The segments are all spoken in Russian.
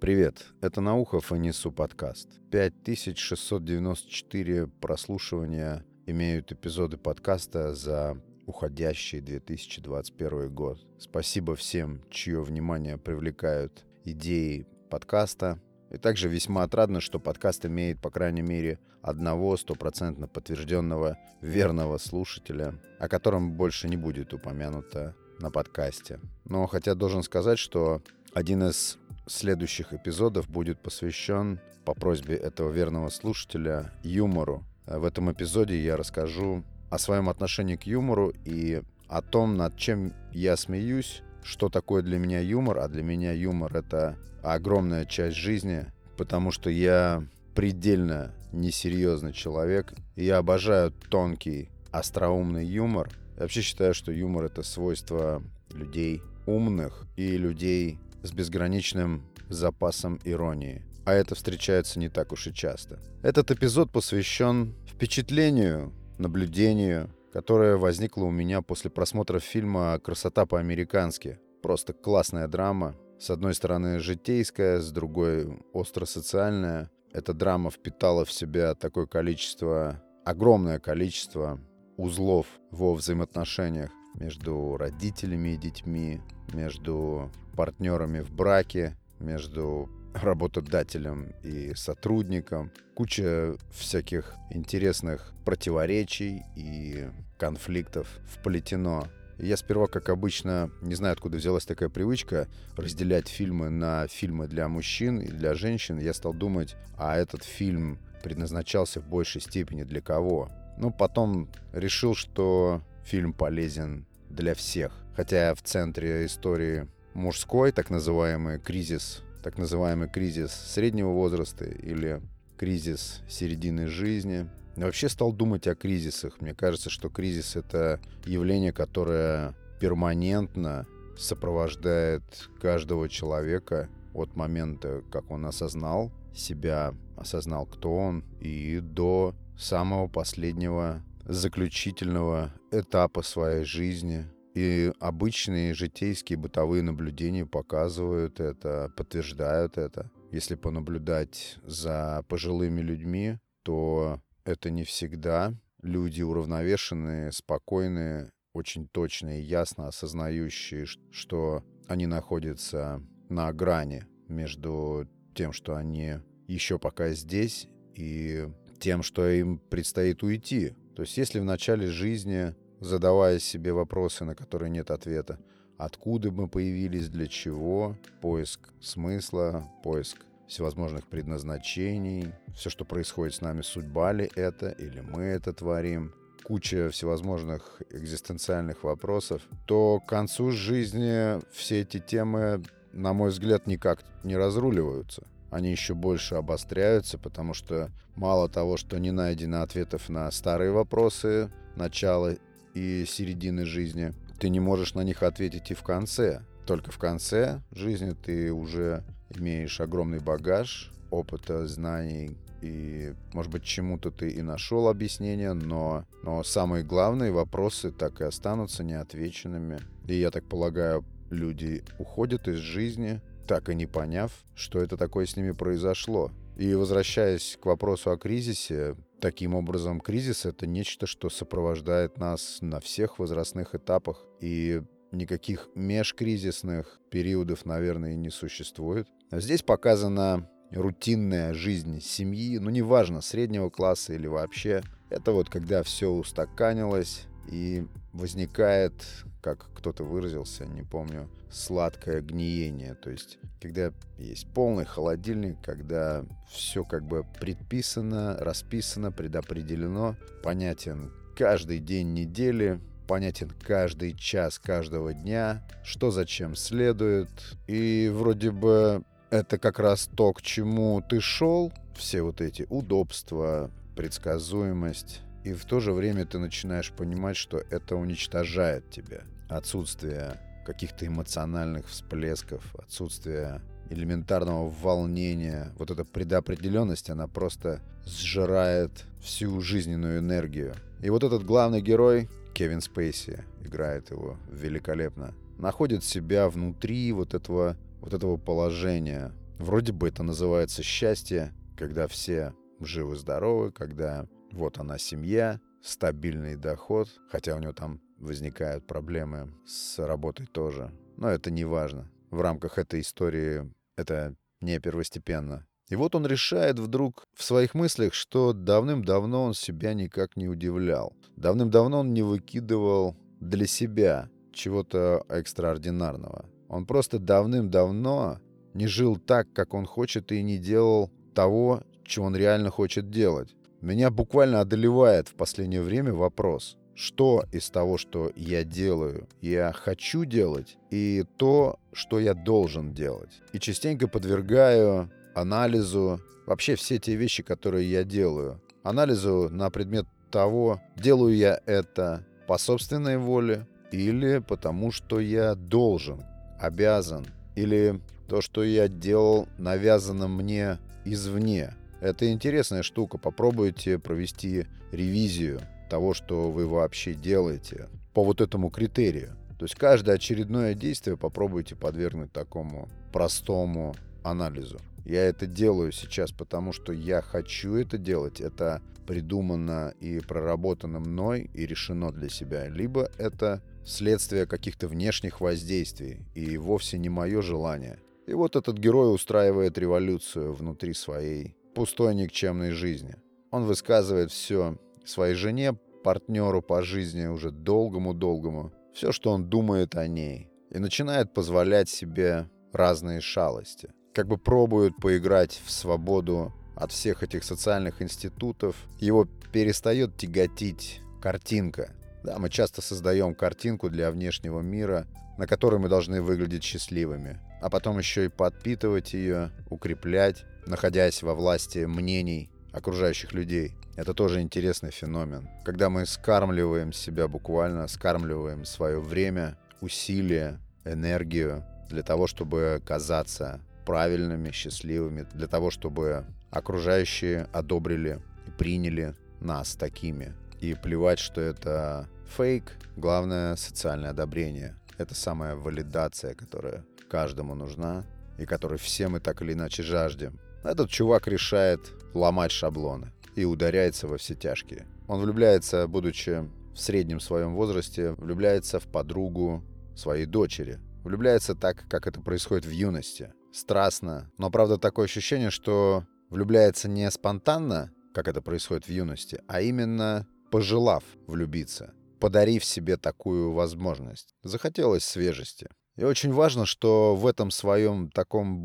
Привет, это Наухов и Несу подкаст. 5694 прослушивания имеют эпизоды подкаста за уходящий 2021 год. Спасибо всем, чье внимание привлекают идеи подкаста. И также весьма отрадно, что подкаст имеет, по крайней мере, одного стопроцентно подтвержденного верного слушателя, о котором больше не будет упомянуто на подкасте. Но хотя должен сказать, что один из следующих эпизодов будет посвящен, по просьбе этого верного слушателя, юмору. В этом эпизоде я расскажу о своем отношении к юмору и о том, над чем я смеюсь, что такое для меня юмор, а для меня юмор — это огромная часть жизни, потому что я предельно несерьезный человек, и я обожаю тонкий, остроумный юмор. Я вообще считаю, что юмор — это свойство людей умных и людей с безграничным запасом иронии. А это встречается не так уж и часто. Этот эпизод посвящен впечатлению наблюдению, которое возникло у меня после просмотра фильма «Красота по-американски». Просто классная драма. С одной стороны житейская, с другой остро-социальная. Эта драма впитала в себя такое количество, огромное количество узлов во взаимоотношениях между родителями и детьми, между партнерами в браке, между работодателем и сотрудником. Куча всяких интересных противоречий и конфликтов вплетено. Я сперва, как обычно, не знаю, откуда взялась такая привычка разделять фильмы на фильмы для мужчин и для женщин. Я стал думать, а этот фильм предназначался в большей степени для кого? Ну, потом решил, что фильм полезен для всех. Хотя в центре истории мужской, так называемый кризис так называемый кризис среднего возраста или кризис середины жизни. Я вообще стал думать о кризисах. Мне кажется, что кризис — это явление, которое перманентно сопровождает каждого человека от момента, как он осознал себя, осознал, кто он, и до самого последнего заключительного этапа своей жизни — и обычные житейские бытовые наблюдения показывают это, подтверждают это. Если понаблюдать за пожилыми людьми, то это не всегда люди уравновешенные, спокойные, очень точно и ясно осознающие, что они находятся на грани между тем, что они еще пока здесь, и тем, что им предстоит уйти. То есть если в начале жизни задавая себе вопросы, на которые нет ответа. Откуда мы появились, для чего, поиск смысла, поиск всевозможных предназначений, все, что происходит с нами, судьба ли это, или мы это творим, куча всевозможных экзистенциальных вопросов, то к концу жизни все эти темы, на мой взгляд, никак не разруливаются. Они еще больше обостряются, потому что мало того, что не найдено ответов на старые вопросы начала и середины жизни, ты не можешь на них ответить и в конце. Только в конце жизни ты уже имеешь огромный багаж опыта, знаний, и, может быть, чему-то ты и нашел объяснение, но, но самые главные вопросы так и останутся неотвеченными. И я так полагаю, люди уходят из жизни, так и не поняв, что это такое с ними произошло. И возвращаясь к вопросу о кризисе, таким образом кризис — это нечто, что сопровождает нас на всех возрастных этапах. И никаких межкризисных периодов, наверное, не существует. Здесь показана рутинная жизнь семьи, ну неважно, среднего класса или вообще. Это вот когда все устаканилось и возникает как кто-то выразился, не помню, сладкое гниение. То есть, когда есть полный холодильник, когда все как бы предписано, расписано, предопределено, понятен каждый день недели, понятен каждый час каждого дня, что зачем следует. И вроде бы это как раз то, к чему ты шел, все вот эти удобства, предсказуемость, и в то же время ты начинаешь понимать, что это уничтожает тебя. Отсутствие каких-то эмоциональных всплесков, отсутствие элементарного волнения, вот эта предопределенность, она просто сжирает всю жизненную энергию. И вот этот главный герой, Кевин Спейси, играет его великолепно, находит себя внутри вот этого, вот этого положения, Вроде бы это называется счастье, когда все живы-здоровы, когда вот она семья, стабильный доход, хотя у него там возникают проблемы с работой тоже. Но это не важно. В рамках этой истории это не первостепенно. И вот он решает вдруг в своих мыслях, что давным-давно он себя никак не удивлял. Давным-давно он не выкидывал для себя чего-то экстраординарного. Он просто давным-давно не жил так, как он хочет, и не делал того, чего он реально хочет делать. Меня буквально одолевает в последнее время вопрос, что из того, что я делаю, я хочу делать, и то, что я должен делать. И частенько подвергаю анализу вообще все те вещи, которые я делаю. Анализу на предмет того, делаю я это по собственной воле или потому, что я должен, обязан, или то, что я делал, навязано мне извне. Это интересная штука. Попробуйте провести ревизию того, что вы вообще делаете по вот этому критерию. То есть каждое очередное действие попробуйте подвергнуть такому простому анализу. Я это делаю сейчас, потому что я хочу это делать. Это придумано и проработано мной и решено для себя. Либо это следствие каких-то внешних воздействий и вовсе не мое желание. И вот этот герой устраивает революцию внутри своей пустой никчемной жизни. Он высказывает все своей жене, партнеру по жизни уже долгому-долгому, все, что он думает о ней, и начинает позволять себе разные шалости. Как бы пробует поиграть в свободу от всех этих социальных институтов, его перестает тяготить картинка. Да, мы часто создаем картинку для внешнего мира, на которой мы должны выглядеть счастливыми, а потом еще и подпитывать ее, укреплять, находясь во власти мнений окружающих людей. Это тоже интересный феномен. Когда мы скармливаем себя буквально, скармливаем свое время, усилия, энергию для того, чтобы казаться правильными, счастливыми, для того, чтобы окружающие одобрили и приняли нас такими. И плевать, что это фейк, главное социальное одобрение. Это самая валидация, которая каждому нужна и которой все мы так или иначе жаждем. Этот чувак решает ломать шаблоны и ударяется во все тяжкие. Он влюбляется, будучи в среднем своем возрасте, влюбляется в подругу своей дочери. Влюбляется так, как это происходит в юности. Страстно. Но, правда, такое ощущение, что влюбляется не спонтанно, как это происходит в юности, а именно пожелав влюбиться, подарив себе такую возможность. Захотелось свежести. И очень важно, что в этом своем таком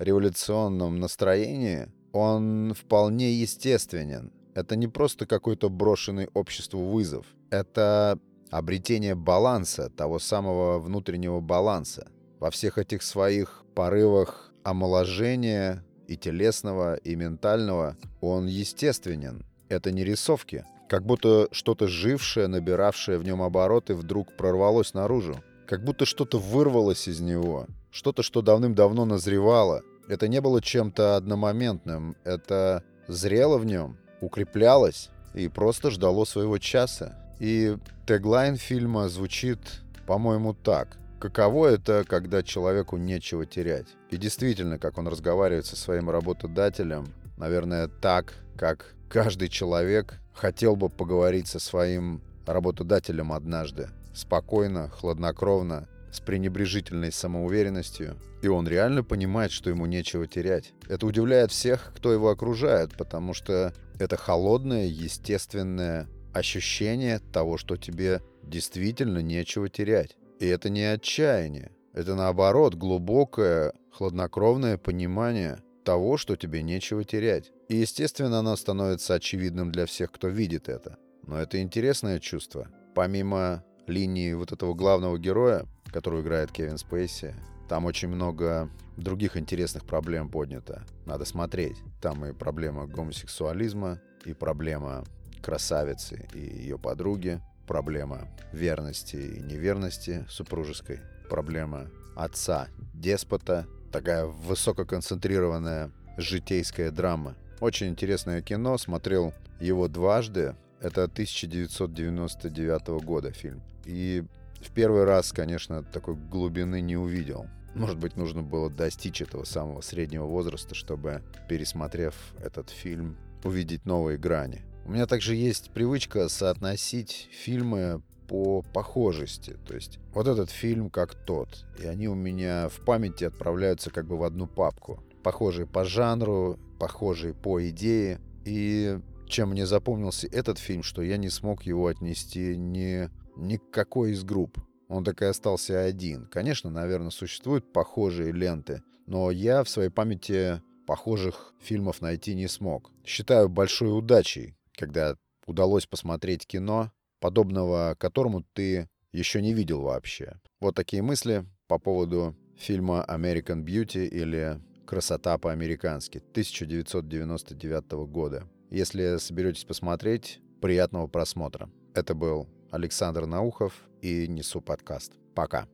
бунтарско-революционном настроении он вполне естественен. Это не просто какой-то брошенный обществу вызов. Это обретение баланса, того самого внутреннего баланса. Во всех этих своих порывах омоложения и телесного, и ментального он естественен. Это не рисовки. Как будто что-то жившее, набиравшее в нем обороты, вдруг прорвалось наружу. Как будто что-то вырвалось из него. Что-то, что давным-давно назревало. Это не было чем-то одномоментным. Это зрело в нем, укреплялось и просто ждало своего часа. И теглайн фильма звучит, по-моему, так. Каково это, когда человеку нечего терять? И действительно, как он разговаривает со своим работодателем, наверное, так, как каждый человек хотел бы поговорить со своим работодателем однажды. Спокойно, хладнокровно, с пренебрежительной самоуверенностью. И он реально понимает, что ему нечего терять. Это удивляет всех, кто его окружает, потому что это холодное, естественное ощущение того, что тебе действительно нечего терять. И это не отчаяние. Это наоборот глубокое, хладнокровное понимание того, что тебе нечего терять. И, естественно, оно становится очевидным для всех, кто видит это. Но это интересное чувство. Помимо линии вот этого главного героя, которую играет Кевин Спейси, там очень много других интересных проблем поднято. Надо смотреть. Там и проблема гомосексуализма, и проблема красавицы и ее подруги, проблема верности и неверности супружеской, проблема отца деспота, такая высококонцентрированная житейская драма. Очень интересное кино, смотрел его дважды. Это 1999 года фильм. И в первый раз, конечно, такой глубины не увидел. Может быть, нужно было достичь этого самого среднего возраста, чтобы, пересмотрев этот фильм, увидеть новые грани. У меня также есть привычка соотносить фильмы по похожести. То есть вот этот фильм как тот. И они у меня в памяти отправляются как бы в одну папку. Похожие по жанру, похожие по идее. И чем мне запомнился этот фильм, что я не смог его отнести ни, ни к какой из групп. Он так и остался один. Конечно, наверное, существуют похожие ленты, но я в своей памяти похожих фильмов найти не смог. Считаю большой удачей, когда удалось посмотреть кино, подобного которому ты еще не видел вообще. Вот такие мысли по поводу фильма American Beauty или «Красота по-американски» 1999 года. Если соберетесь посмотреть, приятного просмотра. Это был Александр Наухов и Несу подкаст. Пока.